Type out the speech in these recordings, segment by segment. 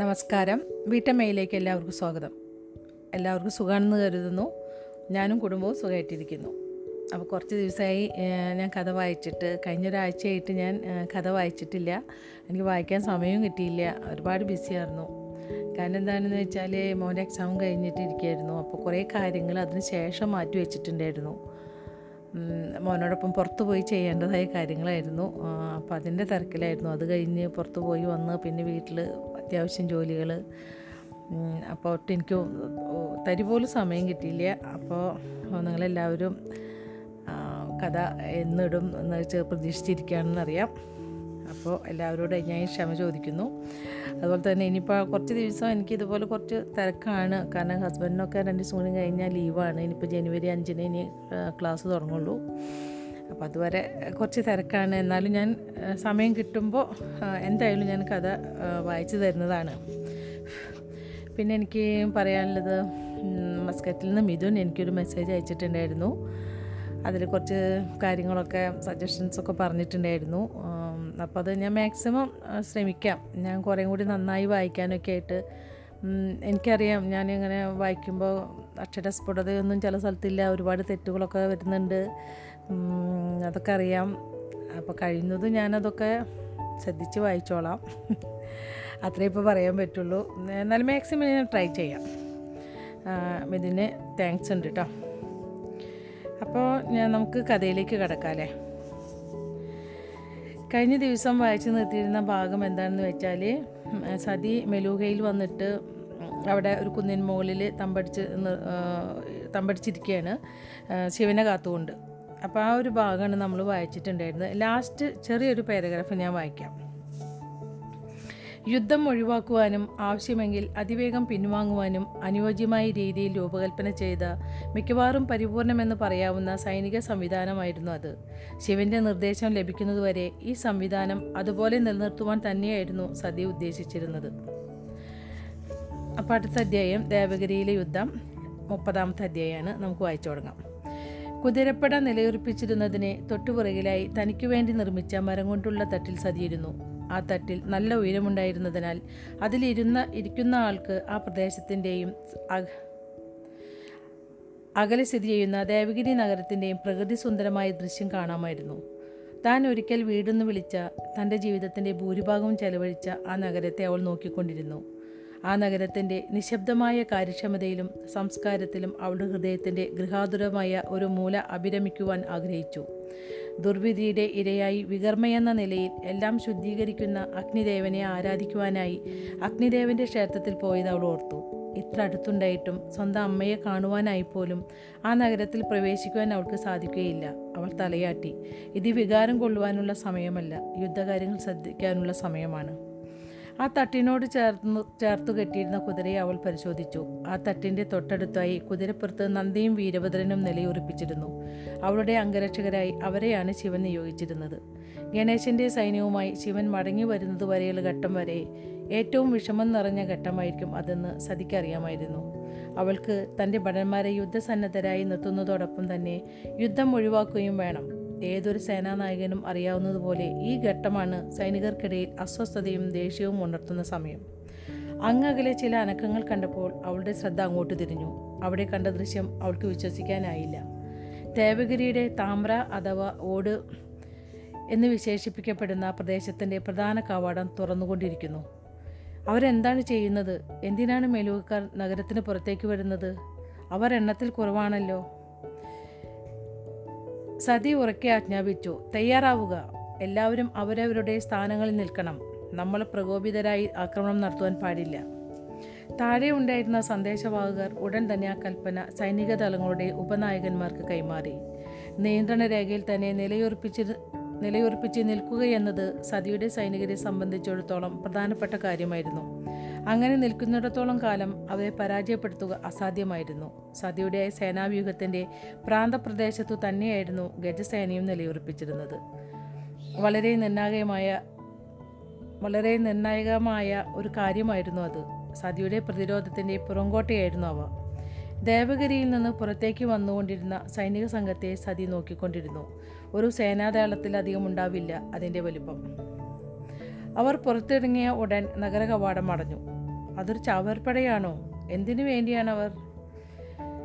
നമസ്കാരം. വീട്ടമ്മയിലേക്ക് എല്ലാവർക്കും സ്വാഗതം. എല്ലാവർക്കും സുഖമാണെന്ന് കരുതുന്നു. ഞാനും കുടുംബവും സുഖമായിട്ടിരിക്കുന്നു അപ്പോൾ കുറച്ച് ദിവസമായി ഞാൻ കഥ വായിച്ചിട്ട് കഴിഞ്ഞൊരാഴ്ചയായിട്ട് ഞാൻ കഥ വായിച്ചിട്ടില്ല. എനിക്ക് വായിക്കാൻ സമയവും കിട്ടിയില്ല. ഒരുപാട് ബിസിയായിരുന്നു കാരണം എന്താണെന്ന് വെച്ചാൽ മോന്റെ എക്സാം കഴിഞ്ഞിട്ട് ഇരിക്കുകയായിരുന്നു. അപ്പോൾ കുറേ കാര്യങ്ങൾ അതിന് ശേഷം മാറ്റി വെച്ചിട്ടുണ്ടായിരുന്നു. മോനോടൊപ്പം പുറത്തു പോയി ചെയ്യേണ്ടതായ കാര്യങ്ങളായിരുന്നു. അപ്പോൾ അതിന്റെ തിരക്കിലായിരുന്നു. അത് കഴിഞ്ഞ് പുറത്തു പോയി വന്ന് പിന്നെ വീട്ടിൽ അത്യാവശ്യം ജോലികൾ അപ്പോൾ ഒട്ടും എനിക്ക് തരി പോലും സമയം കിട്ടിയില്ല. അപ്പോൾ നിങ്ങളെല്ലാവരും കഥ എന്നിടും എന്ന് വെച്ച് പ്രതീക്ഷിച്ചിരിക്കുകയാണെന്നറിയാം. അപ്പോൾ എല്ലാവരോടും ഞാൻ ക്ഷമ ചോദിക്കുന്നു. അതുപോലെ തന്നെ ഇനിയിപ്പോൾ കുറച്ച് ദിവസം എനിക്ക് ഇതുപോലെ കുറച്ച് തിരക്കാണ്. കാരണം ഹസ്ബൻഡിനൊക്കെ രണ്ട് ദിവസം കൂടി കഴിഞ്ഞാൽ ലീവാണ് ഇനിയിപ്പോൾ ജനുവരി അഞ്ചിന് ഇനി ക്ലാസ് തുടങ്ങുള്ളൂ. അപ്പോൾ അതുവരെ കുറച്ച് തിരക്കാണ്. എന്നാലും ഞാൻ സമയം കിട്ടുമ്പോൾ എന്തായാലും ഞാൻ കഥ വായിച്ചു തരുന്നതാണ്. പിന്നെ എനിക്ക് പറയാനുള്ളത് മസ്കറ്റിൽ നിന്ന് മിഥുൻ എനിക്കൊരു മെസ്സേജ് അയച്ചിട്ടുണ്ടായിരുന്നു. അതിൽ കുറച്ച് കാര്യങ്ങളൊക്കെ സജഷൻസൊക്കെ പറഞ്ഞിട്ടുണ്ടായിരുന്നു. അപ്പോൾ അത് ഞാൻ മാക്സിമം ശ്രമിക്കാം. ഞാൻ കുറേ കൂടി നന്നായി വായിക്കാനൊക്കെ ആയിട്ട് എനിക്കറിയാം. ഞാൻ ഇങ്ങനെ വായിക്കുമ്പോൾ അക്ഷരസ്ഫുടതയൊന്നും ചില സ്ഥലത്തില്ല ഒരുപാട് തെറ്റുകളൊക്കെ വരുന്നുണ്ട്. അതൊക്കെ അറിയാം. അപ്പോൾ കഴിയുന്നതും ഞാനതൊക്കെ ശ്രദ്ധിച്ച് വായിച്ചോളാം. അത്രേ ഇപ്പോൾ പറയാൻ പറ്റുള്ളൂ. എന്നാലും മാക്സിമം ഞാൻ ട്രൈ ചെയ്യാം. ഇതിന് താങ്ക്സ് ഉണ്ട് കേട്ടോ അപ്പോൾ ഞാൻ നമുക്ക് കഥയിലേക്ക് കിടക്കാമല്ലേ കഴിഞ്ഞ ദിവസം വായിച്ചു നിർത്തിയിരുന്ന ഭാഗം എന്താണെന്ന് വെച്ചാൽ സതി മെലൂഹയിൽ വന്നിട്ട് അവിടെ ഒരു കുന്നിൻ മുകളിൽ തമ്പടിച്ച് തമ്പടിച്ചിരിക്കുകയാണ് ശിവനെ കാത്തുകൊണ്ട്. അപ്പോൾ ആ ഒരു ഭാഗമാണ് നമ്മൾ വായിച്ചിട്ടുണ്ടായിരുന്നത്. ലാസ്റ്റ് ചെറിയൊരു പാരഗ്രാഫ് ഞാൻ വായിക്കാം. യുദ്ധം ഒഴിവാക്കുവാനും ആവശ്യമെങ്കിൽ അതിവേഗം പിൻവാങ്ങുവാനും അനുയോജ്യമായ രീതിയിൽ രൂപകൽപ്പന ചെയ്ത മിക്കവാറും പരിപൂർണമെന്ന് പറയാവുന്ന സൈനിക സംവിധാനമായിരുന്നു അത്. ശിവന്റെ നിർദ്ദേശം ലഭിക്കുന്നതുവരെ ഈ സംവിധാനം അതുപോലെ നിലനിർത്തുവാൻ തന്നെയായിരുന്നു സതി ഉദ്ദേശിച്ചിരുന്നത്. അപ്പോൾ അടുത്ത അധ്യായം ദേവഗിരിയിലെ യുദ്ധം. മുപ്പതാമത്തെ അധ്യായമാണ് നമുക്ക് വായിച്ചു തുടങ്ങാം. കുതിരപ്പട നിലയുറപ്പിച്ചിരുന്നതിനെ തൊട്ടുപുറകിലായി തനിക്കു വേണ്ടി നിർമ്മിച്ച മരം കൊണ്ടുള്ള തട്ടിൽ സതിയിരുന്നു. ആ തട്ടിൽ നല്ല ഉയരമുണ്ടായിരുന്നതിനാൽ അതിലിരുന്ന ഇരിക്കുന്ന ആൾക്ക് ആ പ്രദേശത്തിന്റെയും അകലെ സ്ഥിതി ചെയ്യുന്ന ദേവഗിരി നഗരത്തിന്റെയും പ്രകൃതി സുന്ദരമായ ദൃശ്യം കാണാമായിരുന്നു. താൻ ഒരിക്കൽ വീടെന്ന് വിളിച്ച തന്റെ ജീവിതത്തിന്റെ ഭൂരിഭാഗവും ചെലവഴിച്ച ആ നഗരത്തെ അവൾ നോക്കിക്കൊണ്ടിരുന്നു. ആ നഗരത്തിന്റെ നിശബ്ദമായ കാര്യക്ഷമതയിലും സംസ്കാരത്തിലും അവളുടെ ഹൃദയത്തിന്റെ ഗൃഹാതുരമായ ഒരു മൂല അഭിരമിക്കുവാൻ ആഗ്രഹിച്ചു. ദുർവിധിയുടെ ഇരയായി വികർമ്മയെന്ന നിലയിൽ എല്ലാം ശുദ്ധീകരിക്കുന്ന അഗ്നിദേവനെ ആരാധിക്കുവാനായി അഗ്നിദേവന്റെ ക്ഷേത്രത്തിൽ പോയത് അവൾ ഓർത്തു. ഇത്ര അടുത്തുണ്ടായിട്ടും സ്വന്തം അമ്മയെ കാണുവാനായി പോലും ആ നഗരത്തിൽ പ്രവേശിക്കുവാൻ അവൾക്ക് സാധിക്കുകയില്ല. അവൾ തലയാട്ടി. ഇത് വികാരം കൊള്ളുവാനുള്ള സമയമല്ല. യുദ്ധകാര്യങ്ങൾ ശ്രദ്ധിക്കാനുള്ള സമയമാണ്. ആ തട്ടിനോട് ചേർന്ന് ചേർത്തു കെട്ടിയിരുന്ന കുതിരയെ അവൾ പരിശോധിച്ചു. ആ തട്ടിന്റെ തൊട്ടടുത്തായി കുതിരപ്പുറത്ത് നന്ദിയും വീരഭദ്രനും നിലയുറപ്പിച്ചിരുന്നു. അവളുടെ അംഗരക്ഷകരായി അവരെയാണ് ശിവൻ നിയോഗിച്ചിരുന്നത്. ഗണേശന്റെ സൈന്യവുമായി ശിവൻ മടങ്ങി വരുന്നത് വരെയുള്ള ഘട്ടം വരെ ഏറ്റവും വിഷമം നിറഞ്ഞ ഘട്ടമായിരിക്കും അതെന്ന് സതിക്കറിയാമായിരുന്നു അവൾക്ക് തന്റെ ഭടന്മാരെ യുദ്ധസന്നദ്ധരായി നിർത്തുന്നതോടൊപ്പം തന്നെ യുദ്ധം ഒഴിവാക്കുകയും വേണം. ഏതൊരു സേനാനായകനും അറിയാവുന്നതുപോലെ ഈ ഘട്ടമാണ് സൈനികർക്കിടയിൽ അസ്വസ്ഥതയും ദേഷ്യവും ഉണർത്തുന്ന സമയം. അങ്ങകലെ ചില അനക്കങ്ങൾ കണ്ടപ്പോൾ അവളുടെ ശ്രദ്ധ അങ്ങോട്ട് തിരിഞ്ഞു. അവിടെ കണ്ട ദൃശ്യം അവൾക്ക് വിശ്വസിക്കാനായില്ല. ദേവഗിരിയുടെ താമ്ര അഥവാ ഓട് എന്ന് വിശേഷിപ്പിക്കപ്പെടുന്ന പ്രദേശത്തിന്റെ പ്രധാന കവാടം തുറന്നുകൊണ്ടിരിക്കുന്നു. അവരെന്താണ് ചെയ്യുന്നത്? എന്തിനാണ് മെലൂക്കാർ നഗരത്തിന് പുറത്തേക്ക് വരുന്നത്? അവർ എണ്ണത്തിൽ കുറവാണല്ലോ. സതി ഉറക്കെ ആജ്ഞാപിച്ചു. തയ്യാറാവുക. എല്ലാവരും അവരവരുടെ സ്ഥാനങ്ങളിൽ നിൽക്കണം. നമ്മൾ പ്രകോപിതരായി ആക്രമണം നടത്തുവാൻ പാടില്ല. താഴെ ഉണ്ടായിരുന്ന സന്ദേശവാഹകർ ഉടൻ തന്നെ ആ കൽപ്പന സൈനിക തലങ്ങളുടെ ഉപനായകന്മാർക്ക് കൈമാറി. നിയന്ത്രണ രേഖയിൽ തന്നെ നിലയുറപ്പിച്ച് നിലയുറപ്പിച്ച് നിൽക്കുകയെന്നത് സതിയുടെ സൈനികരെ സംബന്ധിച്ചിടത്തോളം പ്രധാനപ്പെട്ട കാര്യമായിരുന്നു. അങ്ങനെ നിൽക്കുന്നിടത്തോളം കാലം അവരെ പരാജയപ്പെടുത്തുക അസാധ്യമായിരുന്നു. സതിയുടെ സേനാവ്യൂഹത്തിന്റെ പ്രാന്തപ്രദേശത്തു തന്നെയായിരുന്നു ഗജസേനയും നിലയുറപ്പിച്ചിരുന്നത്. വളരെ നിർണായകമായ വളരെ നിർണായകമായ ഒരു കാര്യമായിരുന്നു അത്. സതിയുടെ പ്രതിരോധത്തിന്റെ പുറങ്കോട്ടയായിരുന്നു അവ. ദേവഗിരിയിൽ നിന്ന് പുറത്തേക്ക് വന്നുകൊണ്ടിരുന്ന സൈനിക സംഘത്തെ സതി നോക്കിക്കൊണ്ടിരുന്നു. ഒരു സേനാതാളത്തിലധികം ഉണ്ടാവില്ല അതിന്റെ വലിപ്പം. അവർ പുറത്തിറങ്ങിയ ഉടൻ നഗരകവാടം അടഞ്ഞു. അതൊരു ചാവേർപ്പടയാണോ? എന്തിനു വേണ്ടിയാണ് അവർ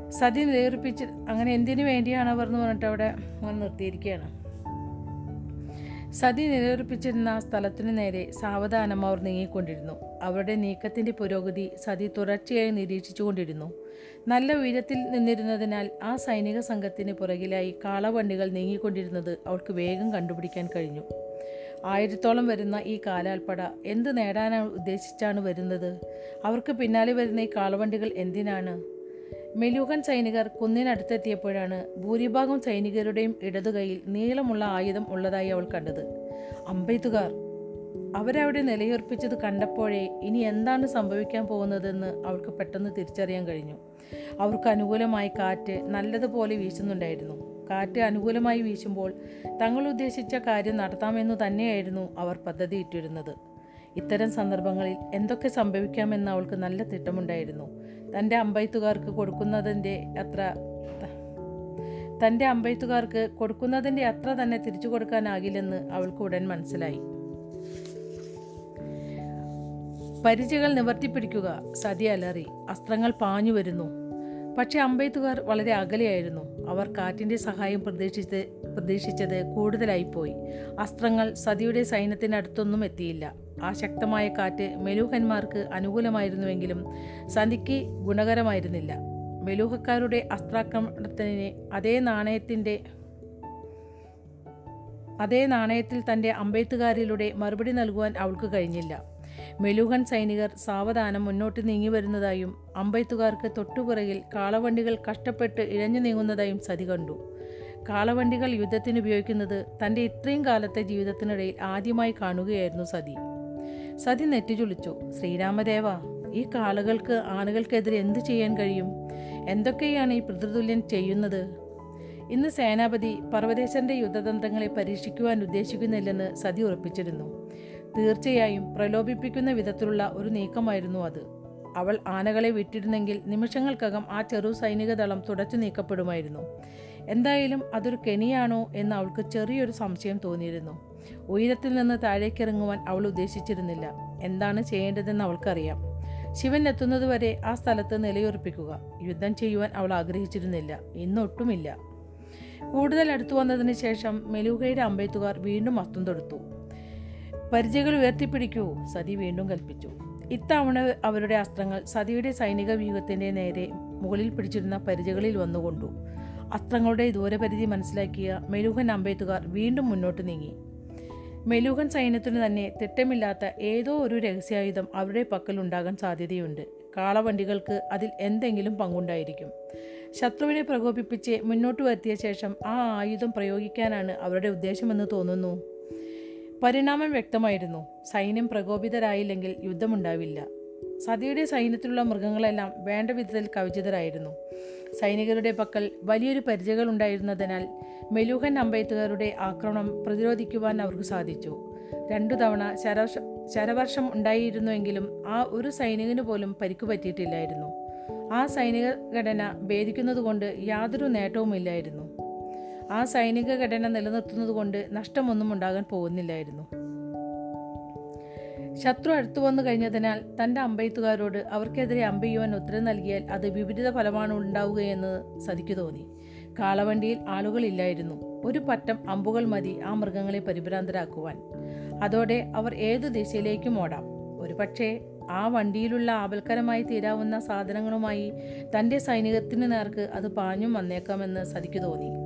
സതി നേർപ്പിച്ച് അങ്ങനെ എന്തിനു വേണ്ടിയാണ് അവർ എന്ന് പറഞ്ഞിട്ട് അവിടെ അങ്ങനെ നിർത്തിയിരിക്കുകയാണ്. സതി നിലയുറപ്പിച്ചിരുന്ന സ്ഥലത്തിനു നേരെ സാവധാനം അവർ നീങ്ങിക്കൊണ്ടിരുന്നു. അവരുടെ നീക്കത്തിന്റെ പുരോഗതി സതി തുടർച്ചയായി നിരീക്ഷിച്ചുകൊണ്ടിരുന്നു. നല്ല ഉയരത്തിൽ നിന്നിരുന്നതിനാൽ ആ സൈനിക സംഘത്തിന് പുറകിലായി കാളവണ്ടികൾ നീങ്ങിക്കൊണ്ടിരുന്നത് അവൾക്ക് വേഗം കണ്ടുപിടിക്കാൻ കഴിഞ്ഞു. ആയിരത്തോളം വരുന്ന ഈ കാലാൽപ്പട എന്ത് നേടാനാണ് ഉദ്ദേശിച്ചാണ് വരുന്നത്? അവർക്ക് പിന്നാലെ വരുന്ന ഈ കാളവണ്ടികൾ എന്തിനാണ്? മെലൂഹൻ സൈനികർ കുന്നിനടുത്തെത്തിയപ്പോഴാണ് ഭൂരിഭാഗം സൈനികരുടെയും ഇടതുകൈയിൽ നീളമുള്ള ആയുധം ഉള്ളതായി അവൾ കണ്ടത്. അമ്പെയ്ത്തുകാർ അവരവിടെ നിലയുറപ്പിച്ചത് കണ്ടപ്പോഴേ ഇനി എന്താണ് സംഭവിക്കാൻ പോകുന്നതെന്ന് അവൾക്ക് പെട്ടെന്ന് തിരിച്ചറിയാൻ കഴിഞ്ഞു. അവർക്ക് അനുകൂലമായി കാറ്റ് നല്ലതുപോലെ വീശുന്നുണ്ടായിരുന്നു. കാറ്റ് അനുകൂലമായി വീശുമ്പോൾ തങ്ങൾ ഉദ്ദേശിച്ച കാര്യം നടത്താമെന്നു തന്നെയായിരുന്നു അവർ പദ്ധതിയിട്ടിരുന്നത്. ഇത്തരം സന്ദർഭങ്ങളിൽ എന്തൊക്കെ സംഭവിക്കാമെന്ന് അവൾക്ക് നല്ല തിട്ടമുണ്ടായിരുന്നു. തന്റെ അമ്പയത്തുകാർക്ക് കൊടുക്കുന്നതിന്റെ അത്ര തന്റെ അമ്പയത്തുകാർക്ക് കൊടുക്കുന്നതിന്റെ അത്ര തന്നെ തിരിച്ചു കൊടുക്കാനാകില്ലെന്ന് അവൾക്ക് ഉടൻ മനസ്സിലായി. പരിചകൾ നിവർത്തിപ്പിടിക്കുക സതി അലറി അസ്ത്രങ്ങൾ പാഞ്ഞു വരുന്നു. പക്ഷേ അമ്പെയ്ത്തുകാർ വളരെ അകലെയായിരുന്നു. അവർ കാറ്റിന്റെ സഹായം പ്രതീക്ഷിച്ച് പ്രതീക്ഷിച്ചത് കൂടുതലായിപ്പോയി. അസ്ത്രങ്ങൾ സതിയുടെ സൈന്യത്തിനടുത്തൊന്നും എത്തിയില്ല. ആ ശക്തമായ കാറ്റ് മെലൂഹന്മാർക്ക് അനുകൂലമായിരുന്നുവെങ്കിലും സതിക്ക് ഗുണകരമായിരുന്നില്ല. മെലൂഹക്കാരുടെ അസ്ത്രാക്രമണത്തിന് അതേ നാണയത്തിന്റെ അതേ നാണയത്തിൽ തന്റെ അമ്പെയ്ത്തുകാരിലൂടെ മറുപടി നൽകുവാൻ അവൾക്ക് കഴിഞ്ഞില്ല. മെലൂഹൻ സൈനികർ സാവധാനം മുന്നോട്ട് നീങ്ങി വരുന്നതായും അമ്പെയ്ത്തുകാർക്ക് തൊട്ടുപുറകിൽ കാളവണ്ടികൾ കഷ്ടപ്പെട്ട് ഇഴഞ്ഞു നീങ്ങുന്നതായും സതി കണ്ടു. കാളവണ്ടികൾ യുദ്ധത്തിന് ഉപയോഗിക്കുന്നത് തന്റെ ഇത്രയും കാലത്തെ ജീവിതത്തിനിടയിൽ ആദ്യമായി കാണുകയായിരുന്നു സതി. സതി നെറ്റിചുളിച്ചു. ശ്രീരാമദേവ ഈ കാളുകൾക്ക് ആളുകൾക്കെതിരെ എന്ത് ചെയ്യാൻ കഴിയും? എന്തൊക്കെയാണ് ഈ പിതൃതുല്യൻ ചെയ്യുന്നത്? ഇന്ന് സേനാപതി പർവതേശന്റെ യുദ്ധതന്ത്രങ്ങളെ പരീക്ഷിക്കുവാൻ ഉദ്ദേശിക്കുന്നില്ലെന്ന് സതി ഉറപ്പിച്ചിരുന്നു. തീർച്ചയായും പ്രലോഭിപ്പിക്കുന്ന വിധത്തിലുള്ള ഒരു നീക്കമായിരുന്നു അത്. അവൾ ആനകളെ വിട്ടിരുന്നെങ്കിൽ നിമിഷങ്ങൾക്കകം ആ ചെറു സൈനിക ദളം തുടച്ചു നീക്കപ്പെടുമായിരുന്നു. എന്തായാലും അതൊരു കെണിയാണോ എന്ന് അവൾക്ക് ചെറിയൊരു സംശയം തോന്നിയിരുന്നു. ഉയരത്തിൽ നിന്ന് താഴേക്കിറങ്ങുവാൻ അവൾ ഉദ്ദേശിച്ചിരുന്നില്ല. എന്താണ് ചെയ്യേണ്ടതെന്ന് അവൾക്കറിയാം. ശിവൻ എത്തുന്നതുവരെ ആ സ്ഥലത്ത് നിലയുറപ്പിക്കുക. യുദ്ധം ചെയ്യുവാൻ അവൾ ആഗ്രഹിച്ചിരുന്നില്ല. ഇന്നൊട്ടുമില്ല. കൂടുതൽ അടുത്തു വന്നതിന് ശേഷം മെലുകയുടെ അമ്പെയ്ത്തുകാർ വീണ്ടും അസ്തം തൊടുത്തു. പരിചയകൾ ഉയർത്തിപ്പിടിക്കൂ. സതി വീണ്ടും കൽപ്പിച്ചു. ഇത്തവണ അവരുടെ അസ്ത്രങ്ങൾ സതിയുടെ സൈനിക വ്യൂഹത്തിന്റെ നേരെ മുകളിൽ പിടിച്ചിരുന്ന പരിചകളിൽ വന്നുകൊണ്ടു. അസ്ത്രങ്ങളുടെ ദൂരപരിധി മനസ്സിലാക്കിയ മെലൂഹൻ അമ്പേത്തുകാർ വീണ്ടും മുന്നോട്ട് നീങ്ങി. മെലൂഹൻ സൈന്യത്തിനു തന്നെ തിട്ടമില്ലാത്ത ഏതോ ഒരു രഹസ്യായുധം അവരുടെ പക്കൽ ഉണ്ടാകാൻ സാധ്യതയുണ്ട്. കാളവണ്ടികൾക്ക് അതിൽ എന്തെങ്കിലും പങ്കുണ്ടായിരിക്കും. ശത്രുവിനെ പ്രകോപിപ്പിച്ച് മുന്നോട്ട് വരുത്തിയ ശേഷം ആ ആയുധം പ്രയോഗിക്കാനാണ് അവരുടെ ഉദ്ദേശമെന്ന് തോന്നുന്നു. പരിണാമം വ്യക്തമായിരുന്നു. സൈന്യം പ്രകോപിതരായില്ലെങ്കിൽ യുദ്ധമുണ്ടാവില്ല. സതിയുടെ സൈന്യത്തിലുള്ള മൃഗങ്ങളെല്ലാം വേണ്ട വിധത്തിൽ കവിചിതരായിരുന്നു. സൈനികരുടെ പക്കൽ വലിയൊരു പരിചയകൾ ഉണ്ടായിരുന്നതിനാൽ മെലൂഹൻ അമ്പയത്തുകാരുടെ ആക്രമണം പ്രതിരോധിക്കുവാൻ അവർക്ക് സാധിച്ചു. രണ്ടു തവണ ശരവർഷ ശരവർഷം ഉണ്ടായിരുന്നുവെങ്കിലും ആ ഒരു സൈനികന് പോലും പരിക്കു പറ്റിയിട്ടില്ലായിരുന്നു. ആ സൈനിക ഘടന ഭേദിക്കുന്നതുകൊണ്ട് യാതൊരു നേട്ടവുമില്ലായിരുന്നു. ആ സൈനിക ഘടന നിലനിർത്തുന്നതുകൊണ്ട് നഷ്ടമൊന്നും ഉണ്ടാകാൻ പോകുന്നില്ലായിരുന്നു. ശത്രു അടുത്തു വന്നു കഴിഞ്ഞതിനാൽ തന്റെ അമ്പെയ്ത്തുകാരോട് അവർക്കെതിരെ അമ്പെയ്യുവാൻ ഉത്തരം നൽകിയാൽ അത് വിപരീത ഫലമാണ് ഉണ്ടാവുകയെന്ന് സതിക്ക് തോന്നി. കാളവണ്ടിയിൽ ആളുകളില്ലായിരുന്നു ഒരു പറ്റം അമ്പുകൾ മതി ആ മൃഗങ്ങളെ പരിഭ്രാന്തരാക്കുവാൻ. അതോടെ അവർ ഏതു ദിശയിലേക്കും ഓടാം. ഒരു പക്ഷേ ആ വണ്ടിയിലുള്ള ആപൽക്കരമായി തീരാവുന്ന സാധനങ്ങളുമായി തന്റെ സൈനികത്തിന് നേർക്ക് അത് പാഞ്ഞും വന്നേക്കാമെന്ന് സതിക്ക് തോന്നി.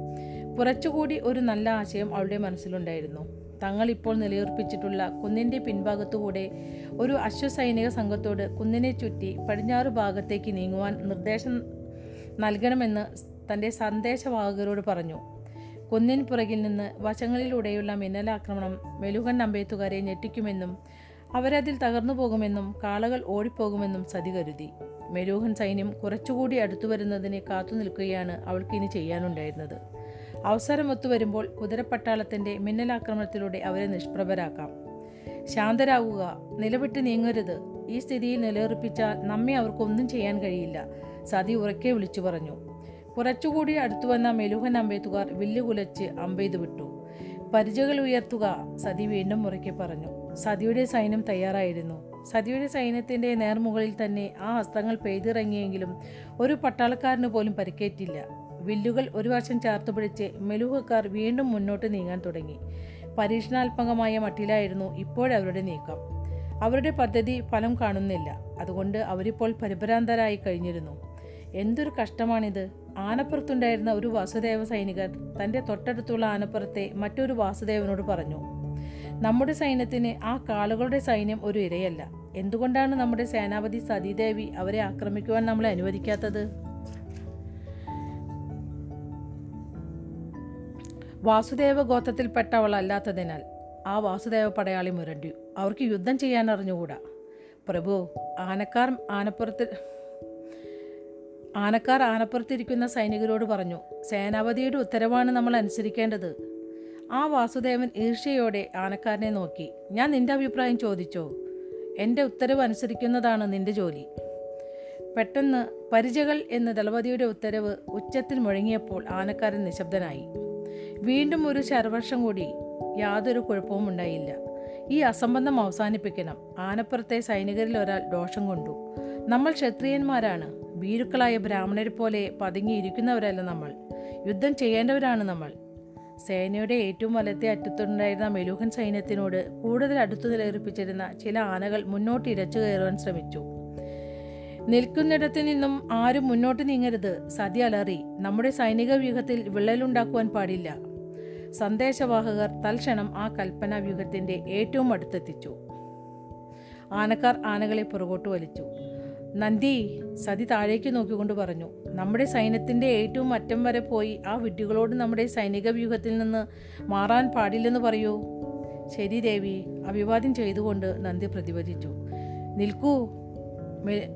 കുറച്ചുകൂടി ഒരു നല്ല ആശയം അവളുടെ മനസ്സിലുണ്ടായിരുന്നു. തങ്ങൾ ഇപ്പോൾ നിലയുറപ്പിച്ചിട്ടുള്ള കുന്നിന്റെ പിൻഭാഗത്തുകൂടെ ഒരു അശ്വസൈനിക സംഘത്തോട് കുന്നിനെ ചുറ്റി പടിഞ്ഞാറ് ഭാഗത്തേക്ക് നീങ്ങുവാൻ നിർദ്ദേശം നൽകണമെന്ന് തന്റെ സന്ദേശവാഹകരോട് പറഞ്ഞു. കുന്നിൻ പുറകിൽ നിന്ന് വശങ്ങളിലൂടെയുള്ള മിന്നലാക്രമണം മെലുകൻ അമ്പെയ്ത്തുകാരെ ഞെട്ടിക്കുമെന്നും അവരതിൽ തകർന്നു പോകുമെന്നും കാളകൾ ഓടിപ്പോകുമെന്നും സതി കരുതി. മെലൂഹൻ സൈന്യം കുറച്ചുകൂടി അടുത്തു വരുന്നതിനെ കാത്തു നിൽക്കുകയാണ് അവൾക്കിനി ചെയ്യാനുണ്ടായിരുന്നത്. അവസരം ഒത്തുവരുമ്പോൾ കുതിരപ്പട്ടാളത്തിന്റെ മിന്നലാക്രമണത്തിലൂടെ അവരെ നിഷ്പ്രഭരാക്കാം. ശാന്തരാകുക നിലവിട്ട് നീങ്ങരുത്. ഈ സ്ഥിതിയിൽ നിലയുറപ്പിച്ചാൽ നമ്മെ അവർക്കൊന്നും ചെയ്യാൻ കഴിയില്ല സതി ഉറക്കെ വിളിച്ചു പറഞ്ഞു. കുറച്ചുകൂടി അടുത്തു വന്ന മെലുഹൻ അമ്പെയ്ത്തുകാർ വില്ലുകുലച്ച് അമ്പെയ്തു വിട്ടു. പരിചകൾ ഉയർത്തുക സതി വീണ്ടും ഉറക്കെ പറഞ്ഞു. സതിയുടെ സൈന്യം തയ്യാറായിരുന്നു. സതിയുടെ സൈന്യത്തിന്റെ നേർമുകളിൽ തന്നെ ആ അസ്ത്രങ്ങൾ പെയ്തിറങ്ങിയെങ്കിലും ഒരു പട്ടാളക്കാരന് പോലും പരിക്കേറ്റില്ല. വില്ലുകൾ ഒരു വശം ചേർത്ത് പിടിച്ച് മെലൂഹക്കാർ വീണ്ടും മുന്നോട്ട് നീങ്ങാൻ തുടങ്ങി. പരീക്ഷണാത്മകമായ മട്ടിലായിരുന്നു ഇപ്പോഴവരുടെ നീക്കം. അവരുടെ പദ്ധതി ഫലം കാണുന്നില്ല. അതുകൊണ്ട് അവരിപ്പോൾ പരിഭ്രാന്തരായി കഴിഞ്ഞിരുന്നു. എന്തൊരു കഷ്ടമാണിത്. ആനപ്പുറത്തുണ്ടായിരുന്ന ഒരു വാസുദേവ സൈനികൻ തന്റെ തൊട്ടടുത്തുള്ള ആനപ്പുറത്തെ മറ്റൊരു വാസുദേവനോട് പറഞ്ഞു നമ്മുടെ സൈന്യത്തിന് ആ കാളുകളുടെ സൈന്യം ഒരു ഇരയല്ല. എന്തുകൊണ്ടാണ് നമ്മുടെ സേനാപതി സതീദേവി അവരെ ആക്രമിക്കുവാൻ നമ്മളെ അനുവദിക്കാത്തത്? വാസുദേവ ഗോത്രത്തിൽപ്പെട്ടവളല്ലാത്തതിനാൽ ആ വാസുദേവ പടയാളി മുരണ്ടു. അവർക്ക് യുദ്ധം ചെയ്യാൻ അറിഞ്ഞുകൂടാ. പ്രഭു ആനക്കാർ ആനപ്പുറത്ത് ആനക്കാർ ആനപ്പുറത്തിരിക്കുന്ന സൈനികരോട് പറഞ്ഞു സേനാപതിയുടെ ഉത്തരവാണ് നമ്മൾ അനുസരിക്കേണ്ടത്. ആ വാസുദേവൻ ഈർഷ്യയോടെ ആനക്കാരനെ നോക്കി ഞാൻ നിന്റെ അഭിപ്രായം ചോദിച്ചോ? എന്റെ ഉത്തരവ് അനുസരിക്കുന്നതാണ് നിന്റെ ജോലി. പെട്ടെന്ന് പരിചകൾ എന്ന ദളപതിയുടെ ഉത്തരവ് ഉച്ചത്തിൽ മുഴങ്ങിയപ്പോൾ ആനക്കാരൻ നിശബ്ദനായി. വീണ്ടും ഒരു ശരവർഷം കൂടി യാതൊരു കുഴപ്പവും ഉണ്ടായില്ല. ഈ അസംബന്ധം അവസാനിപ്പിക്കണം. ആനപ്പുറത്തെ സൈനികരിൽ ഒരാൾ ദോഷം കൊണ്ടു. നമ്മൾ ക്ഷത്രിയന്മാരാണ്. ഭീരുക്കളായ ബ്രാഹ്മണരെ പോലെ പതുങ്ങിയിരിക്കുന്നവരല്ല നമ്മൾ. യുദ്ധം ചെയ്യേണ്ടവരാണ് നമ്മൾ. സേനയുടെ ഏറ്റവും വലത്തെ അറ്റത്തുണ്ടായിരുന്ന മെലൂഹൻ സൈന്യത്തിനോട് കൂടുതൽ അടുത്തു നിലയിറപ്പിച്ചിരുന്ന ചില ആനകൾ മുന്നോട്ട് ഇരച്ചു കയറുവാൻ ശ്രമിച്ചു. നിൽക്കുന്നിടത്തു നിന്നും ആരും മുന്നോട്ട് നീങ്ങരുത്. സതി അലറി. നമ്മുടെ സൈനിക വ്യൂഹത്തിൽ വിള്ളലുണ്ടാക്കുവാൻ പാടില്ല. സന്ദേശവാഹകർ തൽക്ഷണം ആ കൽപ്പനാ വ്യൂഹത്തിന്റെ ഏറ്റവും അടുത്തെത്തിച്ചു. ആനക്കാർ ആനകളെ പുറകോട്ട് വലിച്ചു. നന്ദി സതി താഴേക്ക് നോക്കിക്കൊണ്ട് പറഞ്ഞു നമ്മുടെ സൈന്യത്തിന്റെ ഏറ്റവും അറ്റം വരെ പോയി ആ വിഡ്ഢികളോട് നമ്മുടെ സൈനിക വ്യൂഹത്തിൽ നിന്ന് മാറാൻ പാടില്ലെന്ന് പറയൂ. ശരി ദേവി അഭിവാദ്യം ചെയ്തുകൊണ്ട് നന്ദി പ്രതിവചിച്ചു. നിൽക്കൂ.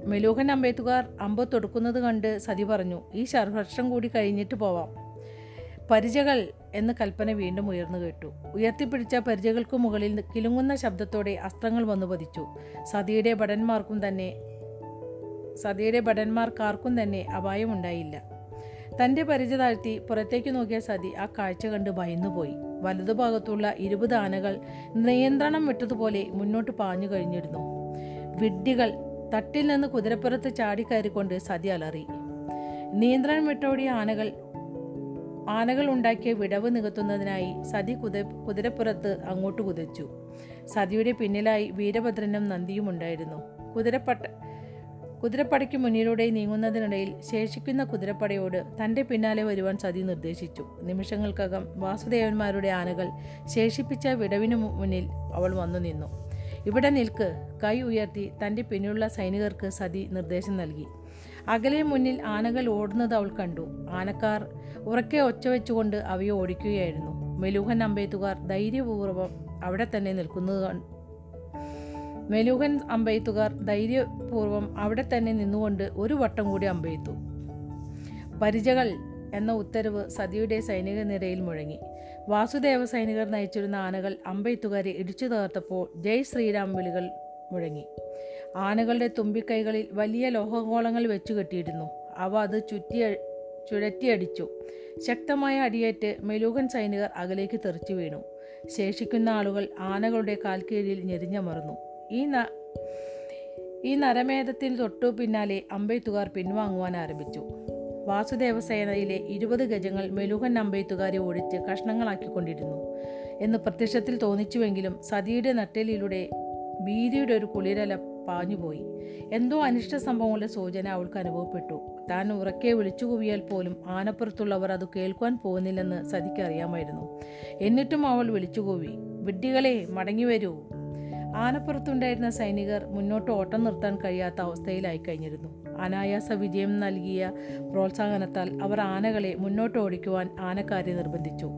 മെലൂഹൻ അമ്പേത്തുകാർ അമ്പ തൊടുക്കുന്നത് കണ്ട് സതി പറഞ്ഞു ഈ ശർവർഷം കൂടി കഴിഞ്ഞിട്ട് പോവാം. പരിചകൾ എന്ന് കൽപ്പന വീണ്ടും ഉയർന്നു കേട്ടു. ഉയർത്തിപ്പിടിച്ച പരിചകൾക്കു മുകളിൽ കിലുങ്ങുന്ന ശബ്ദത്തോടെ അസ്ത്രങ്ങൾ വന്നു പതിച്ചു. സതിയുടെ ഭടന്മാർക്കും തന്നെ സതിയുടെ ഭടന്മാർക്കാർക്കും തന്നെ അപായമുണ്ടായില്ല. തന്റെ പരിച താഴ്ത്തി പുറത്തേക്ക് നോക്കിയ സതി ആ കാഴ്ച കണ്ട് ഭയന്നുപോയി. വലതുഭാഗത്തുള്ള ഇരുപത് ആനകൾ നിയന്ത്രണം വിട്ടതുപോലെ മുന്നോട്ട് പാഞ്ഞു കഴിഞ്ഞിരുന്നു. വിഡ്ഢികൾ തട്ടിൽ നിന്ന് കുതിരപ്പുറത്ത് ചാടിക്കയറിക്കൊണ്ട് സതി അലറി. നിയന്ത്രണം വിട്ടോടിയ ആനകൾ ആനകൾ ഉണ്ടാക്കിയ വിടവ് നികത്തുന്നതിനായി സതി കുത കുതിരപ്പുറത്ത് അങ്ങോട്ട് കുതിച്ചു. സതിയുടെ പിന്നിലായി വീരഭദ്രനും നന്ദിയും ഉണ്ടായിരുന്നു. കുതിരപ്പട്ട കുതിരപ്പടയ്ക്ക് മുന്നിലൂടെ നീങ്ങുന്നതിനിടയിൽ ശേഷിക്കുന്ന കുതിരപ്പടയോട് തന്റെ പിന്നാലെ വരുവാൻ സതി നിർദ്ദേശിച്ചു. നിമിഷങ്ങൾക്കകം വാസുദേവന്മാരുടെ ആനകൾ ശേഷിപ്പിച്ച വിടവിനു മുന്നിൽ അവൾ വന്നു നിന്നു. ഇവിടെ നിൽക്ക്. കൈ ഉയർത്തി തന്റെ പിന്നിലുള്ള സൈനികർക്ക് സതി നിർദ്ദേശം നൽകി. അകലെ മുന്നിൽ ആനകൾ ഓടുന്നത് അവൾ കണ്ടു. ആനക്കാർ ഉറക്കെ ഒച്ച വെച്ചുകൊണ്ട് അവയെ ഓടിക്കുകയായിരുന്നു. മെലൂഹൻ അമ്പെയ്ത്തുകാർ ധൈര്യപൂർവം അവിടെ തന്നെ നിൽക്കുന്നത് മെലൂഹൻ അമ്പെയ്ത്തുകാർ ധൈര്യപൂർവം അവിടെ തന്നെ നിന്നുകൊണ്ട് ഒരു വട്ടം കൂടി അമ്പെയ്ത്തു. പരിചകൾ എന്ന ഉത്തരവ് സതിയുടെ സൈനിക നിരയിൽ മുഴങ്ങി. വാസുദേവ സൈനികർ നയിച്ചിരുന്ന ആനകൾ അമ്പെയ്ത്തുകാരെ ഇടിച്ചു തകർത്തപ്പോൾ ജയ് ശ്രീരാം വിളികൾ മുഴങ്ങി. ആനകളുടെ തുമ്പിക്കൈകളിൽ വലിയ ലോഹഗോളങ്ങൾ വെച്ചു കെട്ടിയിരുന്നു. അവ അത് ചുറ്റി ചുഴറ്റിയടിച്ചു. ശക്തമായ അടിയേറ്റ് മെലൂകൻ സൈനികർ അകലേക്ക് തെറിച്ചു വീണു. ശേഷിക്കുന്ന ആളുകൾ ആനകളുടെ കാൽക്കീഴിൽ ഞെരിഞ്ഞമർന്നു. ഈ ന ഈ നരമേധത്തിൽ തൊട്ടു പിന്നാലെ അമ്പെയ്ത്തുകാർ പിൻവാങ്ങുവാൻ ആരംഭിച്ചു. വാസുദേവ സേനയിലെ ഇരുപത് ഗജങ്ങൾ മെലൂഹൻ അമ്പെയ്ത്തുകാരെ ഓടിച്ച് കഷ്ണങ്ങളാക്കിക്കൊണ്ടിരുന്നു. എന്ന് പ്രത്യക്ഷത്തിൽ തോന്നിച്ചുവെങ്കിലും സതിയുടെ നട്ടെല്ലിലൂടെ ഭീതിയുടെ ഒരു കുളിരല പാഞ്ഞുപോയി. എന്തോ അനിഷ്ട സംഭവങ്ങളുടെ സൂചന അവൾക്ക് അനുഭവപ്പെട്ടു. താൻ ഉറക്കെ വിളിച്ചു കൂവിയാൽ പോലും ആനപ്പുറത്തുള്ളവർ അത് കേൾക്കുവാൻ പോകുന്നില്ലെന്ന് സതിക്ക് അറിയാമായിരുന്നു. എന്നിട്ടും അവൾ വിളിച്ചു കൂവി വിഡ്ഢികളെ മടങ്ങി വരൂ. ആനപ്പുറത്തുണ്ടായിരുന്ന സൈനികർ മുന്നോട്ട് ഓട്ടം നിർത്താൻ കഴിയാത്ത അവസ്ഥയിലായി കഴിഞ്ഞിരുന്നു. അനായാസ വിജയം നൽകിയ പ്രോത്സാഹനത്താൽ അവർ ആനകളെ മുന്നോട്ട് ഓടിക്കുവാൻ ആനക്കാരെ നിർബന്ധിച്ചു.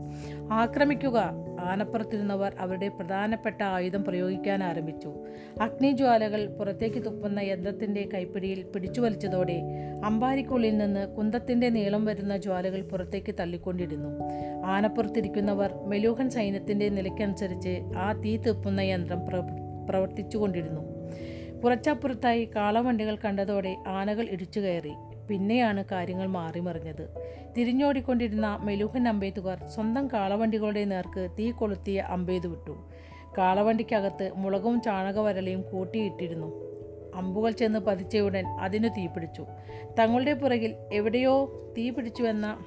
ആക്രമിക്കുക ആനപ്പുറത്തിരുന്നവർ അവരുടെ പ്രധാനപ്പെട്ട ആയുധം പ്രയോഗിക്കാൻ ആരംഭിച്ചു. അഗ്നിജ്വാലകൾ പുറത്തേക്ക് തുപ്പുന്ന യന്ത്രത്തിന്റെ കൈപ്പിടിയിൽ പിടിച്ചു വലിച്ചതോടെ അമ്പാരിക്കുള്ളിൽ നിന്ന് കുന്തത്തിന്റെ നീളം വരുന്ന ജ്വാലകൾ പുറത്തേക്ക് തള്ളിക്കൊണ്ടിരുന്നു. ആനപ്പുറത്തിരിക്കുന്നവർ മെലൂഹൻ സൈന്യത്തിന്റെ നിലയ്ക്കനുസരിച്ച് ആ തീ തുപ്പുന്ന യന്ത്രം പ്രവ- പ്രവർത്തിച്ചുകൊണ്ടിരുന്നു. കുറച്ചപ്പുറത്തായി കാളവണ്ടികൾ കണ്ടതോടെ ആനകൾ ഇടിച്ചു കയറി. പിന്നെയാണ് കാര്യങ്ങൾ മാറിമറിഞ്ഞത്. തിരിഞ്ഞോടിക്കൊണ്ടിരുന്ന മെലൂഹൻ അമ്പെയ്ത്തുകാർ സ്വന്തം കാളവണ്ടികളുടെ നേർക്ക് തീ കൊളുത്തിയ അമ്പെയ്തു വിട്ടു. കാളവണ്ടിക്കകത്ത് മുളകും ചാണകവരലയും കൂട്ടിയിട്ടിരുന്നു. അമ്പുകൾ ചെന്ന് പതിച്ചയുടൻ അതിനു തീപിടിച്ചു തങ്ങളുടെ പുറകിൽ എവിടെയോ തീ പിടിച്ചുവെന്ന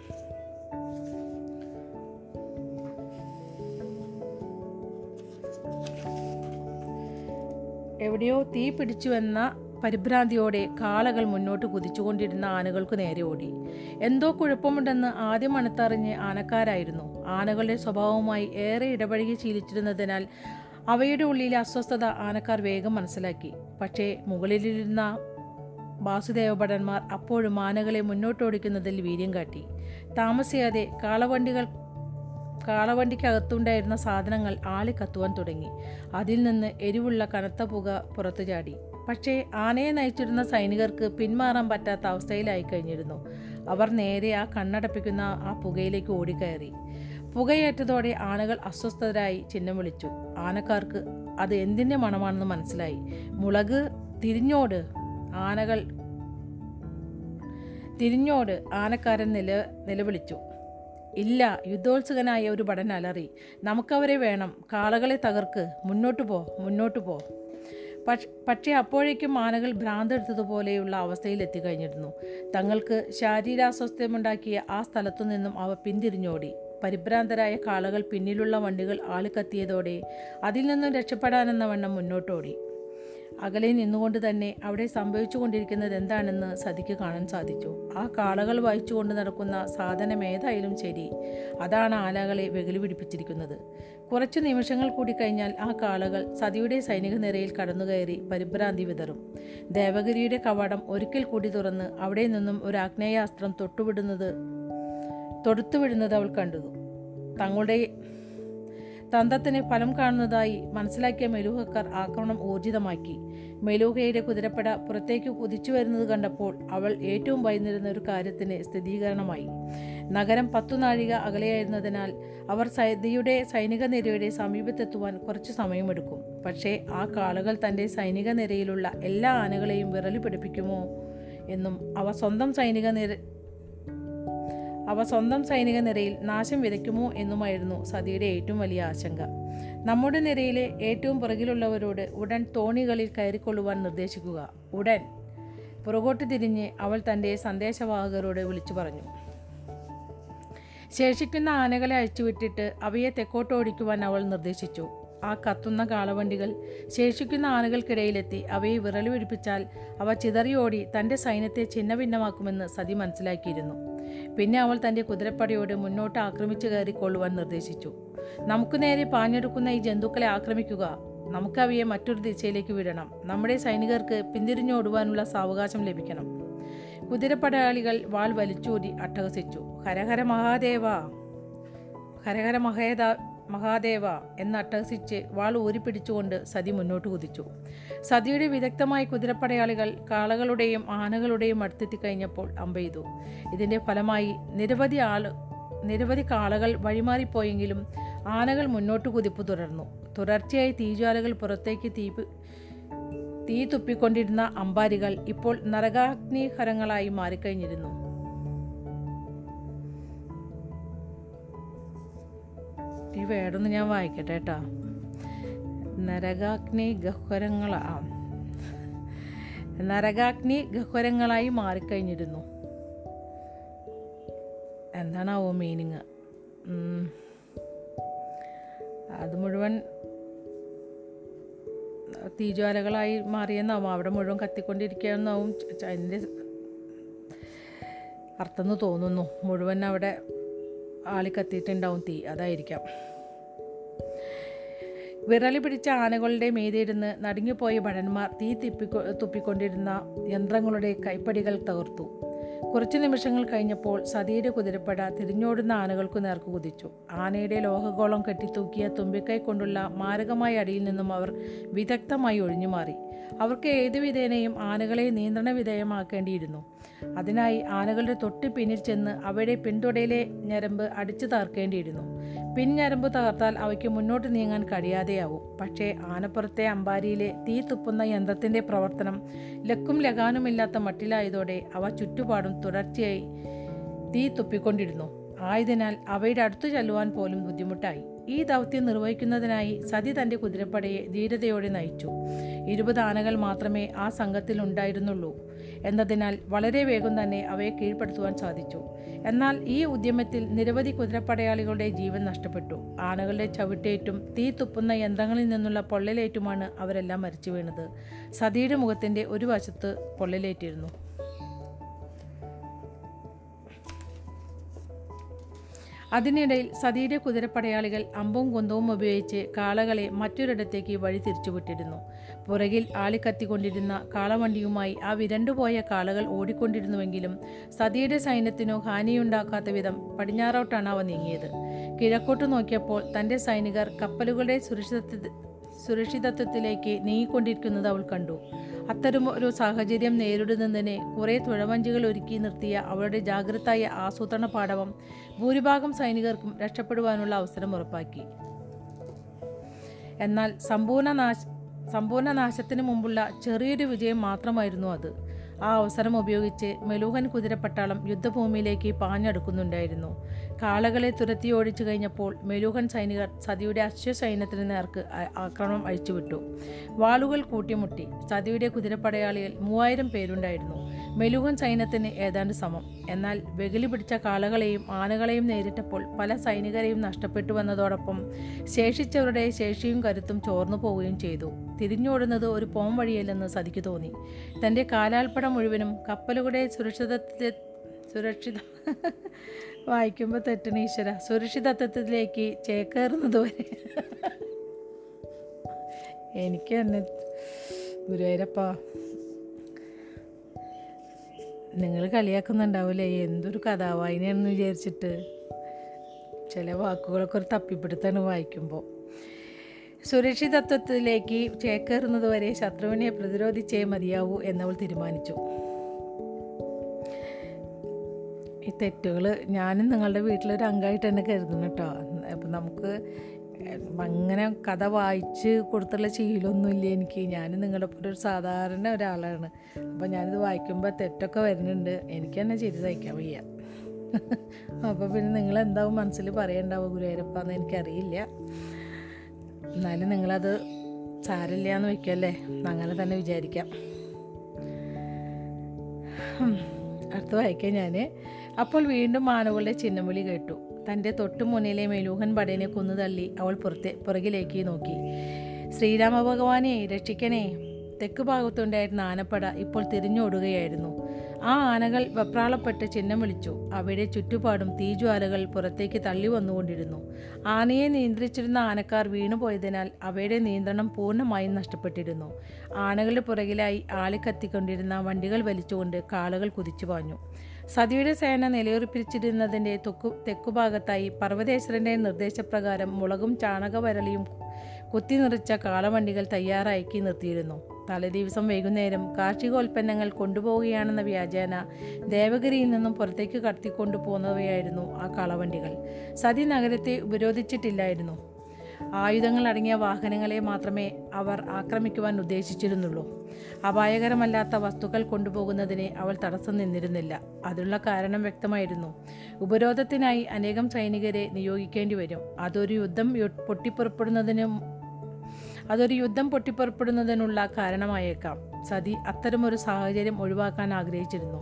എവിടെയോ തീ പിടിച്ചുവെന്ന പരിഭ്രാന്തിയോടെ കാളകൾ മുന്നോട്ട് കുതിച്ചുകൊണ്ടിരുന്ന ആനകൾക്ക് നേരെ ഓടി. എന്തോ കുഴപ്പമുണ്ടെന്ന് ആദ്യം മണത്തറിഞ്ഞ് ആനക്കാരായിരുന്നു. ആനകളുടെ സ്വഭാവവുമായി ഏറെ ഇടപഴകി ശീലിച്ചിരുന്നതിനാൽ അവയുടെ ഉള്ളിലെ അസ്വസ്ഥത ആനക്കാർ വേഗം മനസ്സിലാക്കി. പക്ഷേ മുകളിലിരുന്ന വാസുദേവ ഭടന്മാർ അപ്പോഴും ആനകളെ മുന്നോട്ടോടിക്കുന്നതിൽ വീര്യം കാട്ടി. താമസിയാതെ കാളവണ്ടികൾ കാളവണ്ടിക്കകത്തുണ്ടായിരുന്ന സാധനങ്ങൾ ആളി കത്തുവാൻ തുടങ്ങി. അതിൽ നിന്ന് എരിവുള്ള കനത്ത പുക പുറത്തു ചാടി. പക്ഷേ ആനയെ നയിച്ചിരുന്ന സൈനികർക്ക് പിന്മാറാൻ പറ്റാത്ത അവസ്ഥയിലായി കഴിഞ്ഞിരുന്നു. അവർ നേരെ ആ കണ്ണടപ്പിക്കുന്ന ആ പുകയിലേക്ക് ഓടിക്കയറി. പുകയേറ്റതോടെ ആനകൾ അസ്വസ്ഥരായി ചിഹ്നം വിളിച്ചു. ആനക്കാർക്ക് അത് എന്തിന്റെ മണമാണെന്ന് മനസ്സിലായി. മുളക് തിരിഞ്ഞോട്. ആനകൾ തിരിഞ്ഞോട് ആനക്കാരൻ നില നിലവിളിച്ചു. ഇല്ല യുദ്ധോത്സുകനായ ഒരു ഭടൻ അലറി. നമുക്കവരെ വേണം. കാളകളെ തകർക്ക്. മുന്നോട്ട് പോ മുന്നോട്ട് പോ. പക്ഷ- അപ്പോഴേക്കും ആനകൾ ഭ്രാന്തെടുത്തതുപോലെയുള്ള അവസ്ഥയിൽ എത്തിക്കഴിഞ്ഞിരുന്നു തങ്ങൾക്ക് ശാരീരാസ്വാസ്ഥ്യമുണ്ടാക്കിയ ആ സ്ഥലത്തു നിന്നും അവ പിന്തിരിഞ്ഞോടി. പരിഭ്രാന്തരായ കാളകൾ പിന്നിലുള്ള വണ്ടികൾ ആളിക്കത്തിയതോടെ അതിൽ നിന്നും രക്ഷപ്പെടാനെന്ന വണ്ണം മുന്നോട്ടോടി. അകലെ നിന്നുകൊണ്ട് തന്നെ അവിടെ സംഭവിച്ചുകൊണ്ടിരിക്കുന്നത് എന്താണെന്ന് സതിക്ക് കാണാൻ സാധിച്ചു. ആ കാളകൾ വായിച്ചുകൊണ്ട് നടക്കുന്ന സാധനം ഏതായാലും ശരി. അതാണ് ആനകളെ വെകിലി പിടിപ്പിച്ചിരിക്കുന്നത്. കുറച്ചു നിമിഷങ്ങൾ കൂടി കഴിഞ്ഞാൽ ആ കാളകൾ സതിയുടെ സൈനിക നിരയിൽ കടന്നുകയറി പരിഭ്രാന്തി വിതറും. ദേവഗിരിയുടെ കവാടം ഒരിക്കൽ കൂടി തുറന്ന് അവിടെ നിന്നും ഒരു ആഗ്നേയാസ്ത്രം തൊട്ടുവിടുന്നത് തൊടുത്തുവിടുന്നത് അവൾ കണ്ടു. തങ്ങളുടെ തന്ത്രത്തിന് ഫലം കാണുന്നതായി മനസ്സിലാക്കിയ മെലൂഹക്കാർ ആക്രമണം ഊർജിതമാക്കി. മെലൂഹയുടെ കുതിരപ്പട പുറത്തേക്ക് കുതിച്ചു വരുന്നത് കണ്ടപ്പോൾ അവൾ ഏറ്റവും ഭയന്നിരുന്ന ഒരു കാര്യത്തിന് സ്ഥിരീകരണമായി. നഗരം പത്തു നാഴിക അകലെയായിരുന്നതിനാൽ അവർ സൈദിയുടെ സൈനിക നിരയുടെ സമീപത്തെത്തുവാൻ കുറച്ച് സമയമെടുക്കും. പക്ഷേ ആ കാളുകൾ തന്റെ സൈനിക നിരയിലുള്ള എല്ലാ ആനകളെയും വിറലി പിടിപ്പിക്കുമോ എന്നും അവ സ്വന്തം സൈനിക നിര അവ സ്വന്തം സൈനിക നിരയിൽ നാശം വിതയ്ക്കുമോ എന്നുമായിരുന്നു സതിയുടെ ഏറ്റവും വലിയ ആശങ്ക. നമ്മുടെ നിരയിലെ ഏറ്റവും പുറകിലുള്ളവരോട് ഉടൻ തോണികളിൽ കയറിക്കൊള്ളുവാൻ നിർദ്ദേശിക്കുക. ഉടൻ. പുറകോട്ട് തിരിഞ്ഞ് അവൾ തന്റെ സന്ദേശവാഹകരോട് വിളിച്ചു പറഞ്ഞു. ശേഷിക്കുന്ന ആനകളെ അഴിച്ചുവിട്ടിട്ട് അവയെ തെക്കോട്ട് ഓടിക്കുവാൻ അവൾ നിർദ്ദേശിച്ചു. ആ കത്തുന്ന കാളവണ്ടികൾ ശേഷിക്കുന്ന ആനകൾക്കിടയിലെത്തി അവയെ വിറൽ പിടിപ്പിച്ചാൽ അവ ചിതറിയോടി തന്റെ സൈന്യത്തെ ഛിന്നഭിന്നമാക്കുമെന്ന് സതി മനസ്സിലാക്കിയിരുന്നു. പിന്നെ അവൾ തന്റെ കുതിരപ്പടയോട് മുന്നോട്ട് ആക്രമിച്ചു കയറിക്കൊള്ളുവാൻ നിർദ്ദേശിച്ചു. നമുക്ക് നേരെ പാഞ്ഞെടുക്കുന്ന ഈ ജന്തുക്കളെ ആക്രമിക്കുക. നമുക്കവയെ മറ്റൊരു ദിശയിലേക്ക് വിടണം. നമ്മുടെ സൈനികർക്ക് പിന്തിരിഞ്ഞോടുവാനുള്ള സാവകാശം ലഭിക്കണം. കുതിരപ്പടയാളികൾ വാൾ വലിച്ചൂരി അട്ടഹസിച്ചു. ഹരഹര മഹാദേവ. ഹരഹര മഹേദ മഹാദേവ എന്നട്ടഹസിച്ച് വാൾ ഊരിപ്പിടിച്ചുകൊണ്ട് സതി മുന്നോട്ട് കുതിച്ചു. സതിയുടെ വിദഗ്ധമായ കുതിരപ്പടയാളികൾ കാളകളുടെയും ആനകളുടെയും അടുത്തെത്തി കഴിഞ്ഞപ്പോൾ അമ്പെയ്തു. ഇതിന്റെ ഫലമായി നിരവധി ആൾ നിരവധി കാളകൾ വഴിമാറിപ്പോയെങ്കിലും ആനകൾ മുന്നോട്ട് കുതിപ്പ് തുടർന്നു. തുടർച്ചയായി തീജ്വാലകൾ പുറത്തേക്ക് തീ തീ തുപ്പിക്കൊണ്ടിരുന്ന അമ്പാരികൾ ഇപ്പോൾ നരകാഗ്നിഹരങ്ങളായി മാറിക്കഴിഞ്ഞിരുന്നു. ഈ വേടൊന്ന് ഞാൻ വായിക്കട്ടെ കേട്ടോ. നരകാഗ്നി ഗഹ്വരങ്ങളാ. നരകാഗ്നി ഗഹ്വരങ്ങളായി മാറിക്കഴിഞ്ഞിരുന്നു. എന്താണാവോ മീനിങ് അത് മുഴുവൻ തീജ്വാലകളായി മാറിയെന്നാവും. അവിടെ മുഴുവൻ കത്തിക്കൊണ്ടിരിക്കുകയെന്നാവും അതിന്റെ അർത്ഥം എന്ന് തോന്നുന്നു. മുഴുവൻ അവിടെ ആളി കത്തിയിട്ടുണ്ടാവും തീ. അതായിരിക്കാം. വിറലി പിടിച്ച ആനകളുടെ മീതിയിരുന്ന് നടുങ്ങിപ്പോയ ഭടന്മാർ തീ തിപ്പിക്കൊ തുപ്പിക്കൊണ്ടിരുന്ന യന്ത്രങ്ങളുടെ കൈപ്പടികൾ തകർത്തു. കുറച്ചു നിമിഷങ്ങൾ കഴിഞ്ഞപ്പോൾ സതിയുടെ കുതിരപ്പട തിരിഞ്ഞോടുന്ന ആനകൾക്കു നേർക്ക് കുതിച്ചു. ആനയുടെ ലോഹഗോളം കെട്ടിത്തൂക്കിയ തുമ്പിക്കൈ കൊണ്ടുള്ള മാരകമായ അടിയിൽ നിന്നും അവർ വിദഗ്ധമായി ഒഴിഞ്ഞുമാറി. അവർക്ക് ഏതു വിധേനയും ആനകളെ നിയന്ത്രണ വിധേയമാക്കേണ്ടിയിരുന്നു. അതിനായി ആനകളുടെ തൊട്ട് പിന്നിൽ ചെന്ന് അവയുടെ പിന്തുടയിലെ ഞരമ്പ് അടിച്ചു തകർക്കേണ്ടിയിരുന്നു. പിൻഞരമ്പ് തകർത്താൽ അവയ്ക്ക് മുന്നോട്ട് നീങ്ങാൻ കഴിയാതെയാവും. പക്ഷേ ആനപ്പുറത്തെ അമ്പാരിയിലെ തീ തുപ്പുന്ന യന്ത്രത്തിന്റെ പ്രവർത്തനം ലക്കും ലഗാനുമില്ലാത്ത മട്ടിലായതോടെ അവ ചുറ്റുപാടും തുടർച്ചയായി തീ തുപ്പിക്കൊണ്ടിരുന്നു. ആയതിനാൽ അവയുടെ അടുത്തു ചെല്ലുവാൻ പോലും ബുദ്ധിമുട്ടായി. ഈ ദൗത്യം നിർവഹിക്കുന്നതിനായി സതി തന്റെ കുതിരപ്പടയെ ധീരതയോടെ നയിച്ചു. ഇരുപത് ആനകൾ മാത്രമേ ആ സംഘത്തിൽ ഉണ്ടായിരുന്നുള്ളൂ എന്നതിനാൽ വളരെ വേഗം തന്നെ അവയെ കീഴ്പ്പെടുത്തുവാൻ സാധിച്ചു. എന്നാൽ ഈ ഉദ്യമത്തിൽ നിരവധി കുതിരപ്പടയാളികളുടെ ജീവൻ നഷ്ടപ്പെട്ടു. ആനകളുടെ ചവിട്ടേറ്റും തീ തുപ്പുന്ന യന്ത്രങ്ങളിൽ നിന്നുള്ള പൊള്ളലേറ്റുമാണ് അവരെല്ലാം മരിച്ചു വീണത്. സതിയുടെ മുഖത്തിന്റെ ഒരു വശത്ത് പൊള്ളലേറ്റിരുന്നു. അതിനിടയിൽ സതിയുടെ കുതിരപ്പടയാളികൾ അമ്പും കുന്തവും ഉപയോഗിച്ച് കാളകളെ മറ്റൊരിടത്തേക്ക് വഴി തിരിച്ചുവിട്ടിരുന്നു. പുറകിൽ ആളിക്കത്തിക്കൊണ്ടിരുന്ന കാളവണ്ടിയുമായി ആ വിരണ്ടുപോയ കാളകൾ ഓടിക്കൊണ്ടിരുന്നുവെങ്കിലും സതിയുടെ സൈന്യത്തിനു ഹാനിയുണ്ടാക്കാത്ത വിധം പടിഞ്ഞാറോട്ടാണ് അവ നീങ്ങിയത്. കിഴക്കോട്ട് നോക്കിയപ്പോൾ തന്റെ സൈനികർ കപ്പലുകളുടെ സുരക്ഷിത സുരക്ഷിതത്വത്തിലേക്ക് നീങ്ങിക്കൊണ്ടിരിക്കുന്നത് അവൾ കണ്ടു. അത്തരം ഒരു സാഹചര്യം നേരിടുന്നതിന് കുറേ തുഴവഞ്ചികൾ ഒരുക്കി നിർത്തിയ അവളുടെ ജാഗ്രതായ ആസൂത്രണ പാഠവം ഭൂരിഭാഗം സൈനികർക്കും രക്ഷപ്പെടുവാനുള്ള അവസരം ഉറപ്പാക്കി. എന്നാൽ സമ്പൂർണ നാശ സമ്പൂർണ നാശത്തിന് മുമ്പുള്ള ചെറിയൊരു വിജയം മാത്രമായിരുന്നു അത്. ആ അവസരം ഉപയോഗിച്ച് മെലൂഹൻ കുതിരപ്പട്ടാളം യുദ്ധഭൂമിയിലേക്ക് പാഞ്ഞെടുക്കുന്നുണ്ടായിരുന്നു. കാളകളെ തുരത്തി ഓടിച്ചു കഴിഞ്ഞപ്പോൾ മെലൂഹൻ സൈനികർ സതിയുടെ അശ്വസൈന്യത്തിന് നേർക്ക് ആക്രമണം അഴിച്ചുവിട്ടു. വാളുകൾ കൂട്ടിമുട്ടി. സതിയുടെ കുതിരപ്പടയാളികൾ മൂവായിരം പേരുണ്ടായിരുന്നു. മെലൂഹൻ സൈന്യത്തിന് ഏതാണ്ട് സമം. എന്നാൽ വെകിലി പിടിച്ച കാളകളെയും ആനകളെയും നേരിട്ടപ്പോൾ പല സൈനികരെയും നഷ്ടപ്പെട്ടു വന്നതോടൊപ്പം ശേഷിച്ചവരുടെ ശേഷിയും കരുത്തും ചോർന്നു പോവുകയും ചെയ്തു. തിരിഞ്ഞോടുന്നത് ഒരു പോം വഴിയല്ലെന്ന് സതിക്ക് തോന്നി. തന്റെ കാലാൽപ്പട മുഴുവനും കപ്പലുകളുടെ സുരക്ഷിതത്തെ സുരക്ഷിത വായിക്കുമ്പോൾ തെറ്റണ ഈശ്വര. സുരക്ഷിതത്വത്തിലേക്ക് ചേക്കേറുന്നത് വരെ. എനിക്ക് തന്നെ ഗുരുവായൂരപ്പ നിങ്ങൾ കളിയാക്കുന്നുണ്ടാവില്ലേ എന്തൊരു കഥാവായനയാണെന്ന് വിചാരിച്ചിട്ട് ചില വാക്കുകളൊക്കെ ഒരു തപ്പിപ്പിടുത്താണ് വായിക്കുമ്പോൾ സുരക്ഷിതത്വത്തിലേക്ക് ചേക്കേറുന്നത് വരെ ശത്രുവിനെ പ്രതിരോധിച്ചേ മതിയാവൂ എന്നവൾ തീരുമാനിച്ചു. ഈ തെറ്റുകൾ ഞാനും നിങ്ങളുടെ വീട്ടിലൊരു അംഗമായിട്ട് തന്നെ കരുതുന്നു കേട്ടോ അപ്പം നമുക്ക് അങ്ങനെ കഥ വായിച്ച് കൊടുത്തുള്ള ശീലമൊന്നുമില്ല എനിക്ക്. ഞാൻ നിങ്ങളുടെ പോലെ ഒരു സാധാരണ ഒരാളാണ്. അപ്പോൾ ഞാനിത് വായിക്കുമ്പോൾ തെറ്റൊക്കെ വരുന്നുണ്ട്. എനിക്ക് തന്നെ ചിരി സഹിക്കാൻ വയ്യ. അപ്പോൾ പിന്നെ നിങ്ങളെന്താവും മനസ്സിൽ പറയണ്ടാവും ഗുരുവായൂരപ്പ എന്ന് എനിക്കറിയില്ല. എന്നാലും നിങ്ങളത് സാരില്ല എന്ന് വയ്ക്കല്ലേ? അങ്ങനെ തന്നെ വിചാരിക്കാം. അടുത്ത് ഞാൻ അപ്പോൾ വീണ്ടും മാനുകളുടെ ചിഹ്നവിളി കേട്ടു. തന്റെ തൊട്ടു മുന്നിലെ മെലൂഹൻ പടയനെ കൊന്നു തള്ളി അവൾ പുറത്തെ പുറകിലേക്ക് നോക്കി. ശ്രീരാമ ഭഗവാനെ രക്ഷിക്കണേ. തെക്ക് ഭാഗത്തുണ്ടായിരുന്ന ആനപ്പട ഇപ്പോൾ തിരിഞ്ഞോടുകയായിരുന്നു. ആ ആനകൾ വെപ്രാളപ്പെട്ട് ചിഹ്നം വിളിച്ചു. അവിടെ ചുറ്റുപാടും തീജ്വാലകൾ പുറത്തേക്ക് തള്ളി വന്നുകൊണ്ടിരുന്നു. ആനയെ നിയന്ത്രിച്ചിരുന്ന ആനക്കാർ വീണുപോയതിനാൽ അവയുടെ നിയന്ത്രണം പൂർണമായും നഷ്ടപ്പെട്ടിരുന്നു. ആനകളുടെ പുറകിലായി ആളിക്കത്തിക്കൊണ്ടിരുന്ന വണ്ടികൾ വലിച്ചുകൊണ്ട് കാളുകൾ കുതിച്ചു പാഞ്ഞു. സതിയുടെ സേന നിലയുറപ്പിച്ചിരുന്നതിന്റെ തൊക്കു തെക്കുഭാഗത്തായി പർവതേശ്വരന്റെ നിർദ്ദേശപ്രകാരം മുളകും ചാണകവരളിയും കുത്തി നിറച്ച കാളവണ്ടികൾ തയ്യാറാക്കി നിർത്തിയിരുന്നു. തലേദിവസം വൈകുന്നേരം കാർഷികോൽപ്പന്നങ്ങൾ കൊണ്ടുപോവുകയാണെന്ന വ്യാജേന ദേവഗിരിയിൽ നിന്നും പുറത്തേക്ക് കടത്തിക്കൊണ്ടു പോകുന്നവയായിരുന്നു ആ കളവണ്ടികൾ. സതി നഗരത്തെ ഉപരോധിച്ചിട്ടില്ലായിരുന്നു. ആയുധങ്ങൾ അടങ്ങിയ വാഹനങ്ങളെ മാത്രമേ അവർ ആക്രമിക്കുവാൻ ഉദ്ദേശിച്ചിരുന്നുള്ളൂ. അപായകരമല്ലാത്ത വസ്തുക്കൾ കൊണ്ടുപോകുന്നതിനെ അവൾ തടസ്സം നിന്നിരുന്നില്ല. അതിനുള്ള കാരണം വ്യക്തമായിരുന്നു. ഉപരോധത്തിനായി അനേകം സൈനികരെ നിയോഗിക്കേണ്ടി വരും. അതൊരു യുദ്ധം പൊട്ടിപ്പുറപ്പെടുന്നതിനും അതൊരു യുദ്ധം പൊട്ടിപ്പുറപ്പെടുന്നതിനുള്ള കാരണമായേക്കാം. സതി അത്തരമൊരു സാഹചര്യം ഒഴിവാക്കാൻ ആഗ്രഹിച്ചിരുന്നു.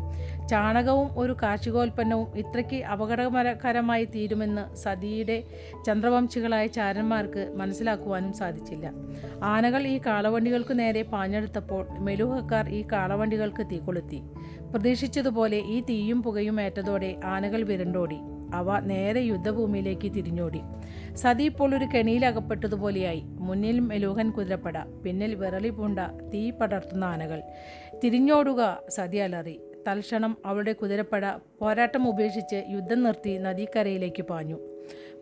ചാണകവും ഒരു കാർഷികോൽപ്പന്നവും ഇത്രയ്ക്ക് അപകടകരമായി തീരുമെന്ന് സതിയുടെ ചന്ദ്രവംശികളായ ചാരന്മാർക്ക് മനസ്സിലാക്കുവാനും സാധിച്ചില്ല. ആനകൾ ഈ കാളവണ്ടികൾക്ക് നേരെ പാഞ്ഞെടുത്തപ്പോൾ മെലൂഹക്കാർ ഈ കാളവണ്ടികൾക്ക് തീ കൊളുത്തി പ്രതീക്ഷിച്ചതുപോലെ ഈ തീയും പുകയും ഏറ്റതോടെ ആനകൾ വിരണ്ടോടി. അവ നേരെ യുദ്ധഭൂമിയിലേക്ക് തിരിഞ്ഞോടി. സതി ഇപ്പോൾ ഒരു കെണിയിലകപ്പെട്ടതുപോലെയായി. മുന്നിൽ മെലൂഹൻ കുതിരപ്പട പിന്നിൽ വിറളി പൂണ്ട തീ പടർത്തുന്ന ആനകൾ. തിരിഞ്ഞോടുക സതി അലറി. തൽക്ഷണം അവളുടെ കുതിരപ്പട പോരാട്ടം ഉപേക്ഷിച്ച് യുദ്ധം നിർത്തി നദീക്കരയിലേക്ക് പാഞ്ഞു.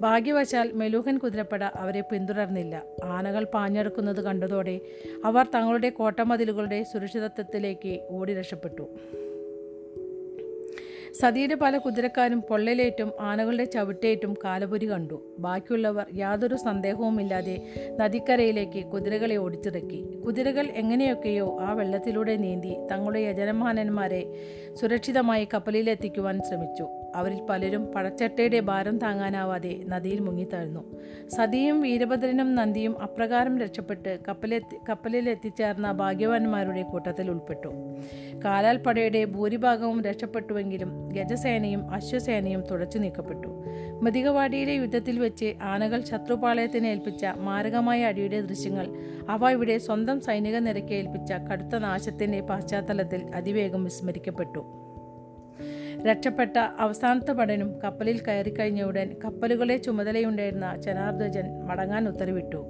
ഭാഗ്യവശാൽ മെലൂഹൻ കുതിരപ്പട അവരെ പിന്തുടർന്നില്ല. ആനകൾ പാഞ്ഞെടുക്കുന്നത് കണ്ടതോടെ അവർ തങ്ങളുടെ കോട്ടമതിലുകളുടെ സുരക്ഷിതത്വത്തിലേക്ക് ഓടി രക്ഷപ്പെട്ടു. സതിയുടെ പല കുതിരക്കാരും പൊള്ളലേറ്റും ആനകളുടെ ചവിട്ടേറ്റും കാലപുരി കണ്ടു. ബാക്കിയുള്ളവർ യാതൊരു സന്ദേഹവുമില്ലാതെ നദിക്കരയിലേക്ക് കുതിരകളെ ഓടിച്ചിറക്കി. കുതിരകൾ എങ്ങനെയൊക്കെയോ ആ വെള്ളത്തിലൂടെ നീന്തി തങ്ങളുടെ യജമാനന്മാരെ സുരക്ഷിതമായി കപ്പലിലെത്തിക്കുവാൻ ശ്രമിച്ചു. അവരിൽ പലരും പഴച്ചട്ടയുടെ ഭാരം താങ്ങാനാവാതെ നദിയിൽ മുങ്ങിത്താഴ്ന്നു. സതിയും വീരഭദ്രനും നന്ദിയും അപ്രകാരം രക്ഷപ്പെട്ട് കപ്പലെത്തി കപ്പലിൽ എത്തിച്ചേർന്ന ഭാഗ്യവാന്മാരുടെ കൂട്ടത്തിൽ ഉൾപ്പെട്ടു. കാലാൽ പടയുടെ ഭൂരിഭാഗവും രക്ഷപ്പെട്ടുവെങ്കിലും ഗജസേനയും അശ്വസേനയും തുടച്ചു നീക്കപ്പെട്ടു. മതികവാടിയിലെ യുദ്ധത്തിൽ വെച്ച് ആനകൾ ശത്രുപാളയത്തിന് ഏൽപ്പിച്ച മാരകമായ അടിയുടെ ദൃശ്യങ്ങൾ അവ ഇവിടെ സ്വന്തം സൈനിക നിരക്ക് ഏൽപ്പിച്ച കടുത്ത നാശത്തിന്റെ പശ്ചാത്തലത്തിൽ അതിവേഗം വിസ്മരിക്കപ്പെട്ടു. രക്ഷപ്പെട്ട അവസാനത്തെ പടനും കപ്പലിൽ കയറിക്കഴിഞ്ഞ ഉടൻ കപ്പലുകളെ ചുമതലയുണ്ടായിരുന്ന ചനാർധ്വജൻ മടങ്ങാൻ ഉത്തരവിട്ടു.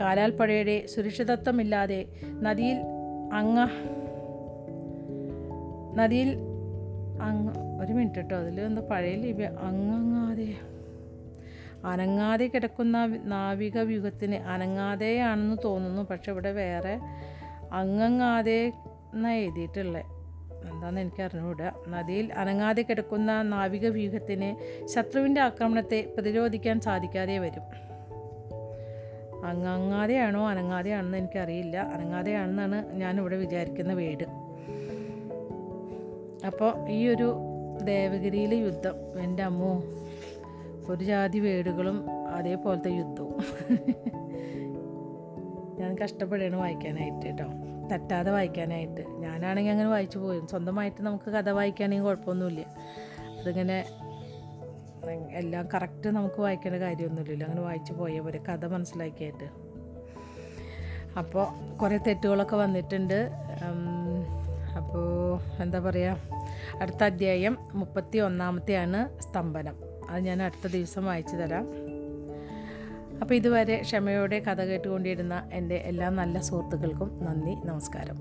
കാലാൽപ്പടയുടെ സുരക്ഷിതത്വമില്ലാതെ നദിയിൽ അങ്ങ നദിയിൽ അങ്ങ് ഒരു മിനിറ്റ് കേട്ടോ അതിൽ എന്താ പഴയ ലിപി അങ്ങങ്ങാതെ അനങ്ങാതെ കിടക്കുന്ന നാവിക വ്യൂഹത്തിന് അനങ്ങാതെയാണെന്ന് തോന്നുന്നു. പക്ഷെ ഇവിടെ വേറെ അങ്ങങ്ങാതെ എന്നാണ് എഴുതിയിട്ടുള്ളത് എന്താണെന്ന് എനിക്ക് അറിഞ്ഞുകൂടാ നദിയിൽ അനങ്ങാതെ കിടക്കുന്ന നാവിക വ്യൂഹത്തിന് ശത്രുവിന്റെ ആക്രമണത്തെ പ്രതിരോധിക്കാൻ സാധിക്കാതെ വരും. അങ്ങങ്ങാതെയാണോ അനങ്ങാതെയാണെന്ന് എനിക്കറിയില്ല. അനങ്ങാതെയാണെന്നാണ് ഞാനിവിടെ വിചാരിക്കുന്ന വീട്. അപ്പോൾ ഈ ഒരു ദേവഗിരിയിലെ യുദ്ധം എന്റെ അമ്മോ ഒരു ജാതി വീടുകളും അതേപോലത്തെ യുദ്ധവും. ഞാൻ കഷ്ടപ്പെടുകയാണ് വായിക്കാനായിട്ട് കേട്ടോ. തട്ടാതെ വായിക്കാനായിട്ട്. ഞാനാണെങ്കിൽ അങ്ങനെ വായിച്ചു പോയി. സ്വന്തമായിട്ട് നമുക്ക് കഥ വായിക്കുകയാണെങ്കിൽ കുഴപ്പമൊന്നുമില്ല. അതിങ്ങനെ എല്ലാം കറക്റ്റ് നമുക്ക് വായിക്കേണ്ട കാര്യമൊന്നുമില്ലല്ലോ. അങ്ങനെ വായിച്ചു പോയ. പോലെ കഥ മനസ്സിലാക്കിയായിട്ട് അപ്പോൾ കുറേ തെറ്റുകളൊക്കെ വന്നിട്ടുണ്ട്. അപ്പോൾ എന്താ പറയുക അടുത്ത അധ്യായം മുപ്പത്തി ഒന്നാമത്തെയാണ് സ്തംഭനം. അത് ഞാൻ അടുത്ത ദിവസം വായിച്ചു തരാം. അപ്പോൾ ഇതുവരെ ക്ഷമയോടെ കഥ കേട്ടുകൊണ്ടിരുന്ന എന്റെ എല്ലാ നല്ല സുഹൃത്തുക്കൾക്കും നന്ദി നമസ്കാരം.